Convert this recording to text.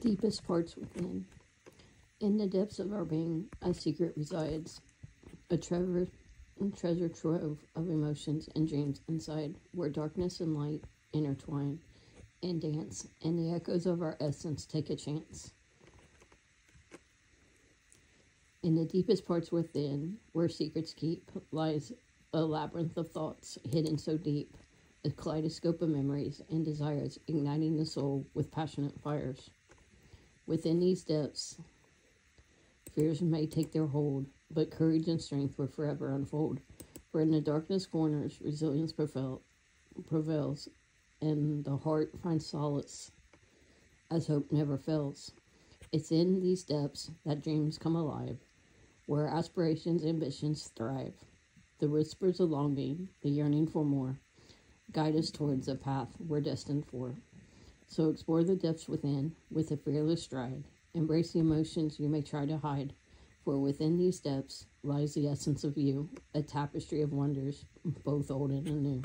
deepest parts within. In the depths of our being, a secret resides, a treasure, treasure trove of emotions and dreams inside, where darkness and light intertwine and dance, and the echoes of our essence take a chance. In the deepest parts within, where secrets keep, lies a labyrinth of thoughts hidden so deep, a kaleidoscope of memories and desires igniting the soul with passionate fires. Within these depths, fears may take their hold, but courage and strength will forever unfold. For in the darkness corners, resilience prevail, prevails, and the heart finds solace as hope never fails. It's in these depths that dreams come alive, where aspirations, ambitions thrive. The whispers of longing, the yearning for more, guide us towards the path we're destined for. So explore the depths within with a fearless stride. Embrace the emotions you may try to hide, for within these depths lies the essence of you, a tapestry of wonders, both old and new.